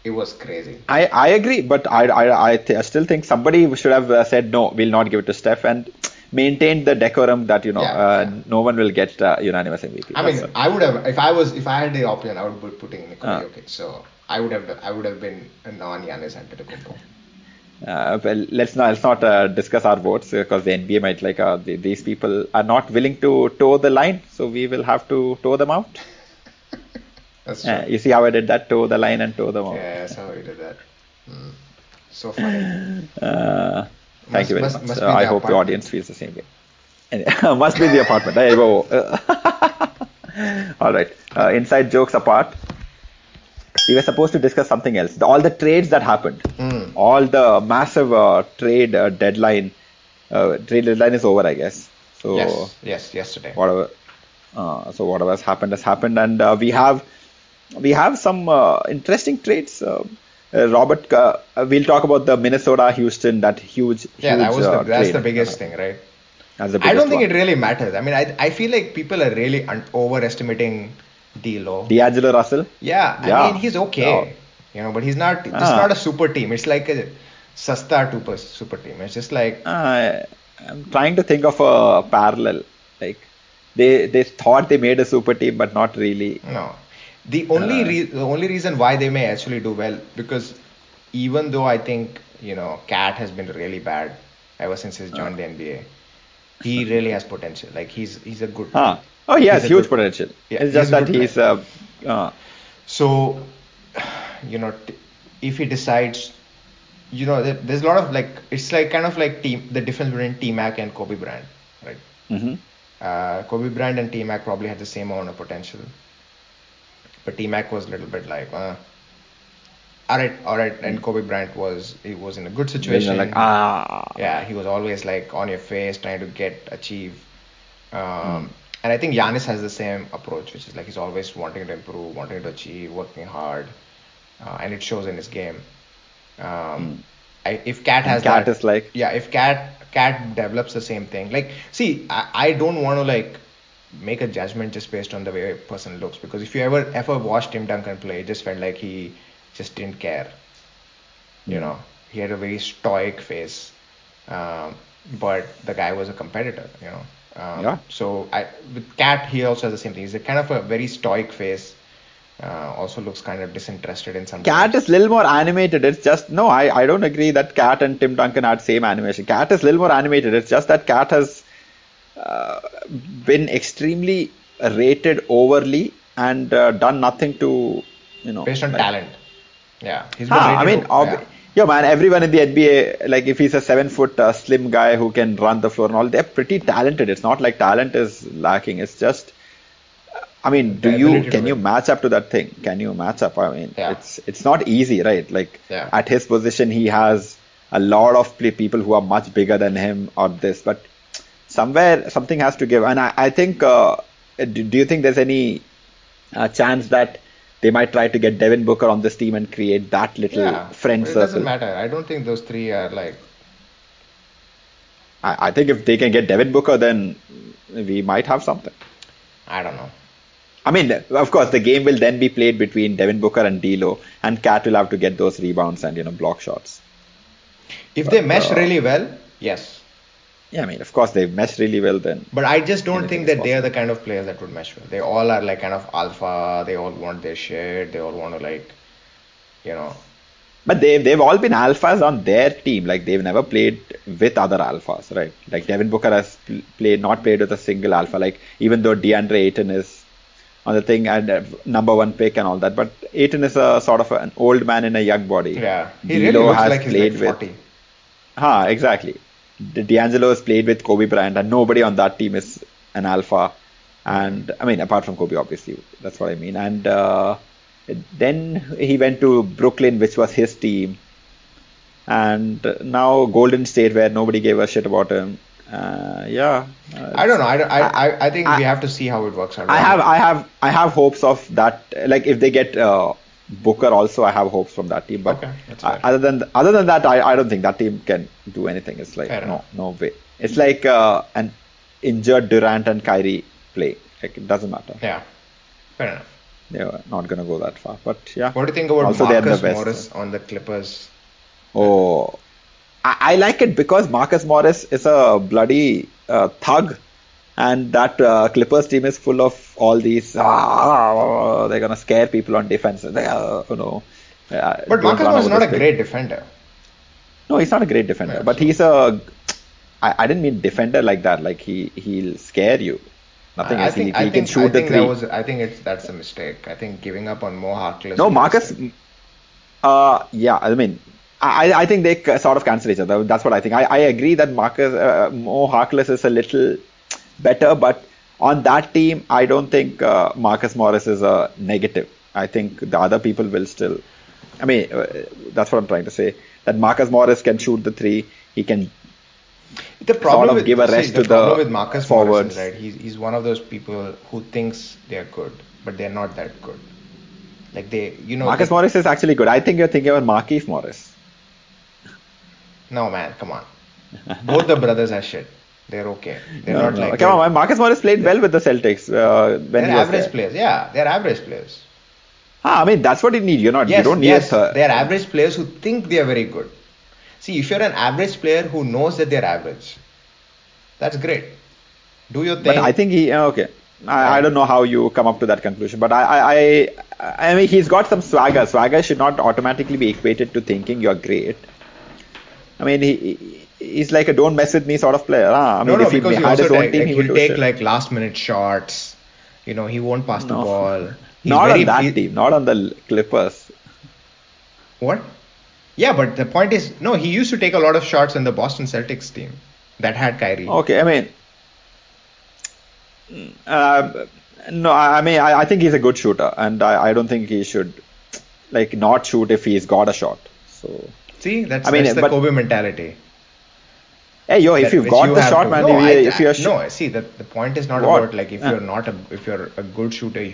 Speaker 2: it was crazy.
Speaker 1: I, I agree, but I I, I, th- I still think somebody should have uh, said no, we'll not give it to Steph and maintained the decorum that you know yeah, uh, yeah. no one will get uh, unanimous MVP.
Speaker 2: I mean, I would have if I was if I had the option, I would be putting Nikola uh. Jokic. So I would have I would have been a non-Giannis Antetokounmpo.
Speaker 1: Uh, well, let's not let's not uh, discuss our votes because the NBA might like uh, the, these people are not willing to toe the line, so we will have to toe them out.
Speaker 2: That's true.
Speaker 1: you see how I did that? Toe the line and toe them out.
Speaker 2: Yeah, that's how I did that. Mm. So funny.
Speaker 1: Uh, thank must, you very must, much. Must I hope the audience feels the same way. must be the apartment. There you go. All right. Uh, inside jokes apart we were supposed to discuss something else. The, all the trades that happened,
Speaker 2: mm.
Speaker 1: all the massive uh, trade uh, deadline, uh, trade deadline is over, I guess. So
Speaker 2: yes, yes, yesterday.
Speaker 1: Whatever. Uh, so whatever has happened has happened, and uh, we have we have some uh, interesting trades. Robert, we'll talk about the Minnesota Houston that huge.
Speaker 2: Yeah,
Speaker 1: huge,
Speaker 2: that was the, that's trade. the biggest thing, right?
Speaker 1: That's the
Speaker 2: I don't think
Speaker 1: one.
Speaker 2: it really matters. I mean, I I feel like people are really un- overestimating D'Lo.
Speaker 1: D'Angelo Russell.
Speaker 2: Yeah, yeah. I mean he's okay, oh. you know, but he's not. It's ah. not a super team. It's like a sasta super super team. It's just like.
Speaker 1: Uh, I'm trying to think of a parallel. Like they they thought they made a super team, but not really.
Speaker 2: No, the only uh, re- the only reason why they may actually do well because even though I think you know Cat has been really bad ever since he's joined uh, the NBA, he really has potential. Like he's he's a good.
Speaker 1: Huh. Oh, he has huge good, potential. Yeah, it's just that he's. Uh, uh,
Speaker 2: so, you know, t- if he decides, you know, there's a lot of like it's like kind of like team the difference between T Mac and Kobe Bryant, right?
Speaker 1: Mm-hmm.
Speaker 2: Uh, Kobe Bryant and T Mac probably had the same amount of potential, but T Mac was a little bit like, uh, all right, all right. And Kobe Bryant was he was in a good situation.
Speaker 1: Like ah,
Speaker 2: yeah, he was always like on your face, trying to get achieve. Um, mm. And I think Giannis has the same approach, which is like he's always wanting to improve, wanting to achieve, working hard, uh, and it shows in his game. Um, mm. I, if Cat has
Speaker 1: Cat
Speaker 2: that,
Speaker 1: is like
Speaker 2: yeah, if Cat Cat develops the same thing, like see, I, I don't want to like make a judgment just based on the way a person looks because if you ever ever watched Tim Duncan play, it just felt like he just didn't care. You hmm. know, he had a very stoic face, um, but the guy was a competitor. You know. Um,
Speaker 1: yeah.
Speaker 2: So I with Cat, he also has the same thing. He's a kind of a very stoic face. Uh, also looks kind of disinterested in some.
Speaker 1: Cat is a little more animated. It's just no, I, I don't agree that Cat and Tim Duncan had the same animation. Cat is a little more animated. It's just that Cat has uh, been extremely rated overly and uh, done nothing to you know
Speaker 2: based on like, talent. Yeah,
Speaker 1: he's huh, I mean, ob- yeah. Yeah. man, everyone in the NBA, like if he's a seven foot uh, slim guy who can run the floor and all, they're pretty talented. It's not like talent is lacking. It's just, I mean, do you can you match up to that thing? Can you match up? I mean, yeah. it's it's not easy, right? Like
Speaker 2: yeah.
Speaker 1: at his position, he has a lot of people who are much bigger than him or this, but somewhere something has to give. And I, I think, uh, do, do you think there's any uh, chance that they might try to get Devin Booker on this team and create that little yeah, friend
Speaker 2: it
Speaker 1: circle.
Speaker 2: It doesn't matter. I don't think those three are like.
Speaker 1: I, I think if they can get Devin Booker, then we might have something.
Speaker 2: I don't know.
Speaker 1: I mean, of course, the game will then be played between Devin Booker and D'Lo, and Cat will have to get those rebounds and you know block shots.
Speaker 2: If but, they mesh uh, really well, yes.
Speaker 1: Yeah, I mean, of course, they mesh really well then.
Speaker 2: But I just don't think that they are the kind of players that would mesh well. They all are like kind of alpha. They all want their shit. They all want to like, you know.
Speaker 1: But they they've all been alphas on their team. Like they've never played with other alphas, right? Like Devin Booker has played not played with a single alpha. Like even though DeAndre Ayton is on the thing and uh, number one pick and all that, but Ayton is a sort of an old man in a young body.
Speaker 2: Yeah, he really looks has like played he's like 40. with.
Speaker 1: Ha, exactly. D'Angelo has played with Kobe Bryant, and nobody on that team is an alpha. And I mean, apart from Kobe, obviously, that's what I mean. And uh, then he went to Brooklyn, which was his team, and now Golden State, where nobody gave a shit about him. Uh, yeah.
Speaker 2: Uh, I don't know. I, I, I think I, we have to see how it works out.
Speaker 1: I have I have I have hopes of that. Like if they get uh, Booker also, I have hopes from that team. But
Speaker 2: okay,
Speaker 1: other than other than that, I, I don't think that team can do anything. It's like no no way. It's like uh, an injured Durant and Kyrie play. Like it doesn't matter.
Speaker 2: Yeah, fair enough.
Speaker 1: They're not gonna go that far. But yeah.
Speaker 2: What do you think about also Marcus the Morris on the Clippers?
Speaker 1: Oh, I, I, like it because Marcus Morris is a bloody uh, thug and that uh, Clippers team is full of all these. Uh, they're gonna scare people on defense. They, uh, you know.
Speaker 2: Uh, but Marcus was not a great defender.
Speaker 1: No, he's not a great defender, yeah, but so. he's a. I, I didn't mean defender like that. Like he he'll scare you. Nothing I, else. Think, he, he think, can shoot the three.
Speaker 2: That Was, I think it's that's a mistake. I think giving up on Mo Harkless.
Speaker 1: No, Marcus. Uh, yeah. I mean, I, I think they sort of cancel each other. That's what I think. I, I agree that Marcus uh, Mo Harkless is a little better. But on that team, I don't think uh, Marcus Morris is a negative. I think the other people will still. I mean, uh, that's what I'm trying to say. That Marcus Morris can shoot the three. He can
Speaker 2: the problem sort of with, give a rest see, the to the with Marcus forwards. Morris is, right? He's, he's one of those people who thinks they're good, but they're not that good. Like they, you know.
Speaker 1: Marcus
Speaker 2: they,
Speaker 1: Morris is actually good. I think you're thinking about Markieff Morris.
Speaker 2: No man, come on. Both the brothers are shit. They're okay. They're no, not no. like.
Speaker 1: Come on, Marcus Morris played well with the Celtics. Uh, when
Speaker 2: they're average there. players. Yeah, they're average players.
Speaker 1: Ah, I mean that's what you need. You're not.
Speaker 2: Yes,
Speaker 1: you don't need
Speaker 2: yes, a They're average players who think they are very good. See, if you're an average player who knows that they're average, that's great. Do your thing.
Speaker 1: But I think he okay. I, I don't know how you come up to that conclusion, but I, I, I, I mean, he's got some swagger. Swagger should not automatically be equated to thinking you're great. I mean, he, he's like a don't mess with me sort of player. Huh? I mean,
Speaker 2: no, no, if because he had his own take, team, like, he will take like last minute shots. You know, he won't pass no. the ball.
Speaker 1: He's not very, on that he, team, not on the Clippers.
Speaker 2: What? Yeah, but the point is, no, he used to take a lot of shots in the Boston Celtics team that had Kyrie.
Speaker 1: Okay, I mean, uh, no, I mean, I, I, think he's a good shooter, and I, I don't think he should like not shoot if he's got a shot. So
Speaker 2: see, that's, I mean, that's the but, Kobe mentality.
Speaker 1: Hey yo, if you've got you the shot, to, man, no, if, I, you're sh-
Speaker 2: no, see, the the point is not what? about like if yeah. you're not a if you're a good shooter,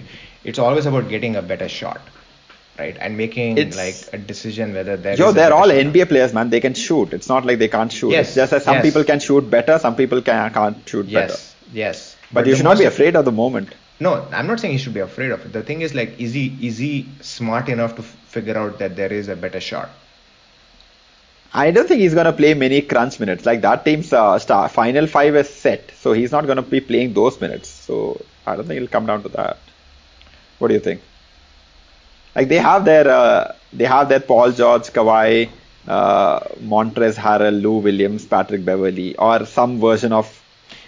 Speaker 2: it's always about getting a better shot, right? And making it's, like a decision whether there.
Speaker 1: Yo, they're all NBA players, man. They can shoot. It's not like they can't shoot. Yes, it's just that some yes. people can shoot better, some people can can't shoot
Speaker 2: yes,
Speaker 1: better.
Speaker 2: Yes,
Speaker 1: but, but you should not be afraid of the moment.
Speaker 2: No, I'm not saying you should be afraid of it. The thing is like, is he is he smart enough to f- figure out that there is a better shot?
Speaker 1: I don't think he's going to play many crunch minutes. Like that team's uh, star final five is set, so he's not going to be playing those minutes. So I don't think it'll come down to that. What do you think? Like they have their uh, they have their Paul George, Kawhi, uh, Montrezl Harrell, Lou Williams, Patrick Beverley, or some version of.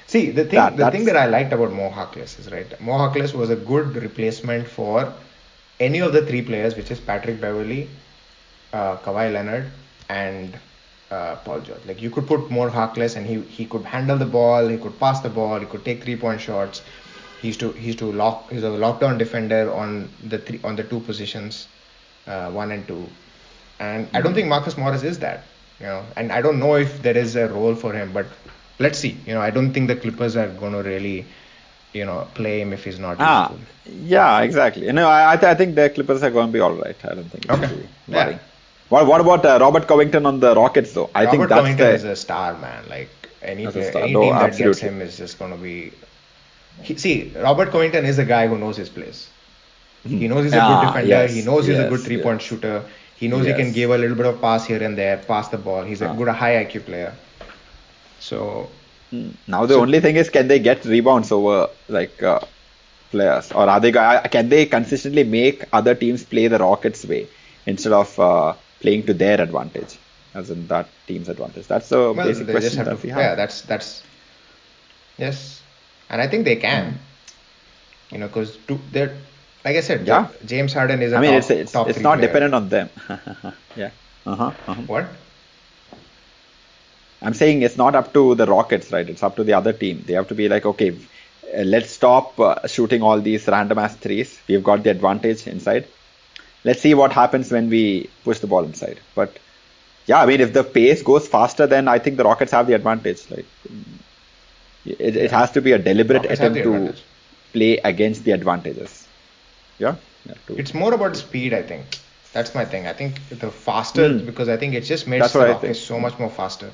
Speaker 2: See the thing, that, the thing that I liked about Mo Harkless is right. Mo Harkless was a good replacement for any of the three players, which is Patrick Beverley, uh, Kawhi Leonard, and uh, Paul George. Like you could put Mo Harkless, and he he could handle the ball, he could pass the ball, he could take three point shots. He's to he's to lock he's a lockdown defender on the three on the two positions, uh, one and two, and I don't think Marcus Morris is that. You know, and I don't know if there is a role for him, but let's see. You know, I don't think the Clippers are going to really you know play him if he's not
Speaker 1: ah, yeah exactly you know I, I, th- I think the clippers are going to be all right i don't think
Speaker 2: okay yeah.
Speaker 1: What, what about uh, Robert Covington on the Rockets though?
Speaker 2: I Robert think that's Covington the, is a star man. Like any, any no, team that absolutely. gets him is just going to be. He, see, Robert Covington is a guy who knows his place. He knows he's a good defender. Yes, he knows yes, he's a good three point yes. shooter. He knows he can give a little bit of pass here and there, pass the ball. He's a good high IQ player. So
Speaker 1: hmm. now the so, only thing is, can they get rebounds over like uh, players, or are they? Can they consistently make other teams play the Rockets' way instead of uh, playing to their advantage, as in that team's advantage. That's the well, basic question that to, we have.
Speaker 2: Yeah, that's that's yes, and I think they can. Mm. You know, because they're like I said, yeah. James Harden is a I mean, top,
Speaker 1: it's, it's, it's not player. dependent on them. yeah. Uh-huh, uh-huh.
Speaker 2: What?
Speaker 1: I'm saying it's not up to the Rockets, right? It's up to the other team. They have to be like, okay, uh, let's stop uh, shooting all these random ass threes. We've got the advantage inside let's see what happens when we push the ball inside. But yeah, I mean, if the pace goes faster, then I think the Rockets have the advantage. Like it, it has to be a deliberate Rockets attempt to play against the advantages. Yeah. yeah
Speaker 2: it's more about speed, I think. That's my thing. I think the faster mm. because I think it just makes the Rockets so much more faster.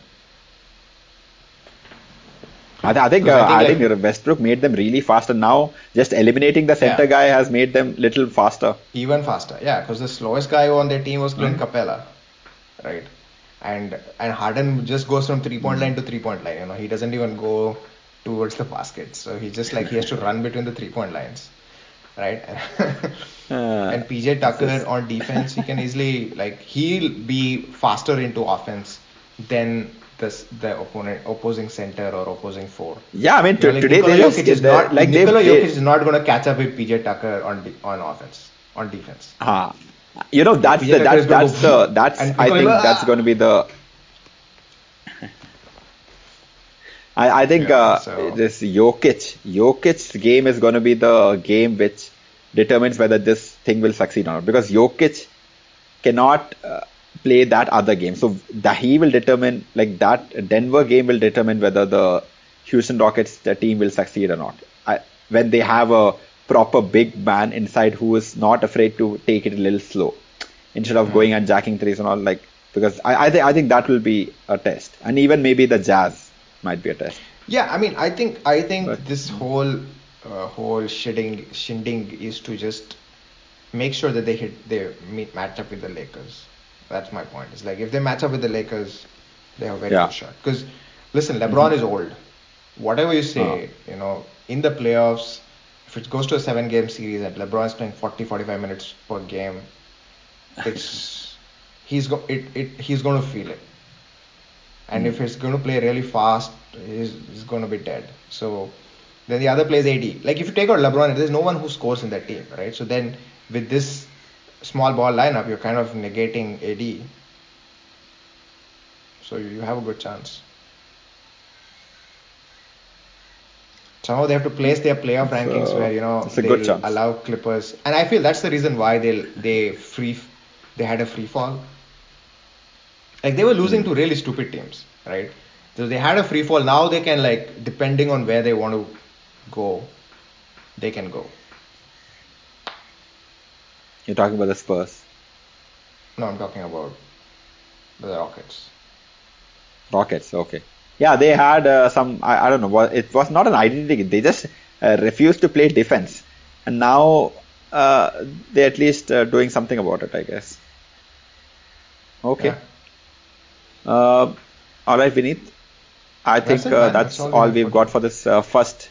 Speaker 1: I, th- I think uh, I think, I think Westbrook made them really fast, and now just eliminating the center yeah. guy has made them little faster.
Speaker 2: Even faster, yeah. Because the slowest guy on their team was Clint mm-hmm. Capela, right? And and Harden just goes from three point mm-hmm. line to three point line. You know, he doesn't even go towards the basket. So he just like he has to run between the three point lines, right? uh, and PJ Tucker on defense, he can easily like he'll be faster into offense than this the opponent opposing center or opposing four.
Speaker 1: Yeah, I mean t- like today Nikola
Speaker 2: they Jokic is not like Nikola they, Jokic is not going to catch up with PJ Tucker on de- on offense on defense.
Speaker 1: Ah, you know that's the, that's that's the that's I think that's going to be the. I, I think yeah, uh, so. this Jokic Jokic's game is going to be the game which determines whether this thing will succeed or not because Jokic cannot uh, play that other game. So that he will determine like that Denver game will determine whether the Houston Rockets the team will succeed or not. I, when they have a proper big man inside who is not afraid to take it a little slow instead of mm. going and jacking threes and all like because I I, th- I think that will be a test and even maybe the Jazz might be a test.
Speaker 2: Yeah, I mean I think I think but, this whole uh, whole shitting shindig is to just make sure that they hit they meet match up with the Lakers. That's my point. It's like if they match up with the Lakers, they have a very yeah. good shot. Because listen, LeBron mm-hmm. is old. Whatever you say, uh you know, in the playoffs, if it goes to a seven game series and LeBron is playing 40, 45 minutes per game, it's he's go it, it he's going to feel it. and mm. if it's going to play really fast, he's, he's going to be dead. So then the other plays AD. Like if you take out LeBron, there's no one who scores in that team, right? So then with this small ball lineup, you're kind of negating AD. So you have a good chance. Somehow they have to place their playoff rankings where you know they allow Clippers, and I feel that's the reason why they they free they had a free fall. Like they were losing mm. to really stupid teams, right? So they had a free fall. Now they can like depending on where they want to go, they can go.
Speaker 1: You're talking about the Spurs.
Speaker 2: No, I'm talking about the Rockets.
Speaker 1: Rockets, okay. Yeah, they had uh, some. I, I, don't know. It was not an identity. They just uh, refused to play defense, and now uh, they're at least uh, doing something about it, I guess. Okay. Yeah. Uh, all right, Vineet. I that's think uh, that's, that's, all, all we've got for this first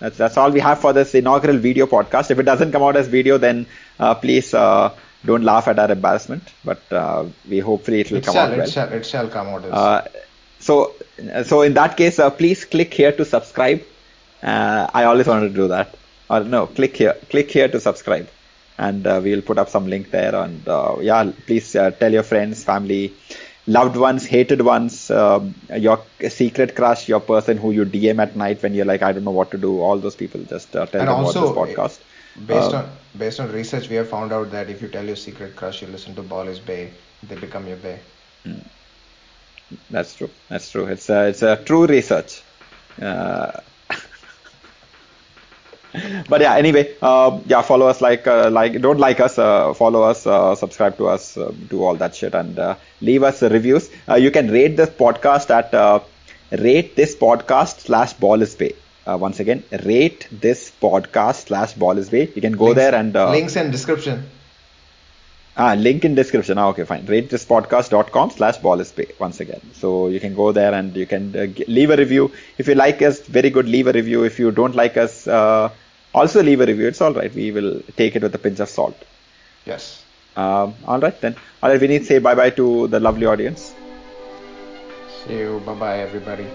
Speaker 1: that's, that's all we have for this inaugural video podcast. If it doesn't come out as video, then uh, please uh, don't laugh at our embarrassment. But uh, we hopefully it will it come
Speaker 2: shall,
Speaker 1: out well.
Speaker 2: It shall, it shall come out.
Speaker 1: Uh, so, so in that case, uh, please click here to subscribe. Uh, I always wanted to do that. Or no, click here, click here to subscribe, and we'll put up some link there. And yeah, please tell your friends, family loved ones, hated ones, uh, your secret crush, your person who you DM at night when you're like, I don't know what to do. All those people just uh, tell and them also, about this podcast.
Speaker 2: Based uh, on based on research, we have found out that if you tell your secret crush you listen to Ball is Bay, they become your Bay. Hmm.
Speaker 1: That's true. That's true. It's a, it's a true research. Uh, but yeah anyway uh, yeah follow us like uh, like don't like us uh, follow us uh, subscribe to us uh, do all that shit and uh, leave us reviews you can rate this podcast at rate this podcast slash ball is bay once again rate this podcast slash ball is you can go links, there and
Speaker 2: links in description
Speaker 1: Ah, link in description. Ah, okay, fine. Ratethispodcast.com slash ball is bay once again. So you can go there and you can uh, leave a review. If you like us, very good, leave a review. If you don't like us, uh, also leave a review. It's all right. We will take it with a pinch of salt.
Speaker 2: Yes.
Speaker 1: Um, all right then. All right, we need to say bye bye to the lovely audience.
Speaker 2: See you. Bye bye, everybody.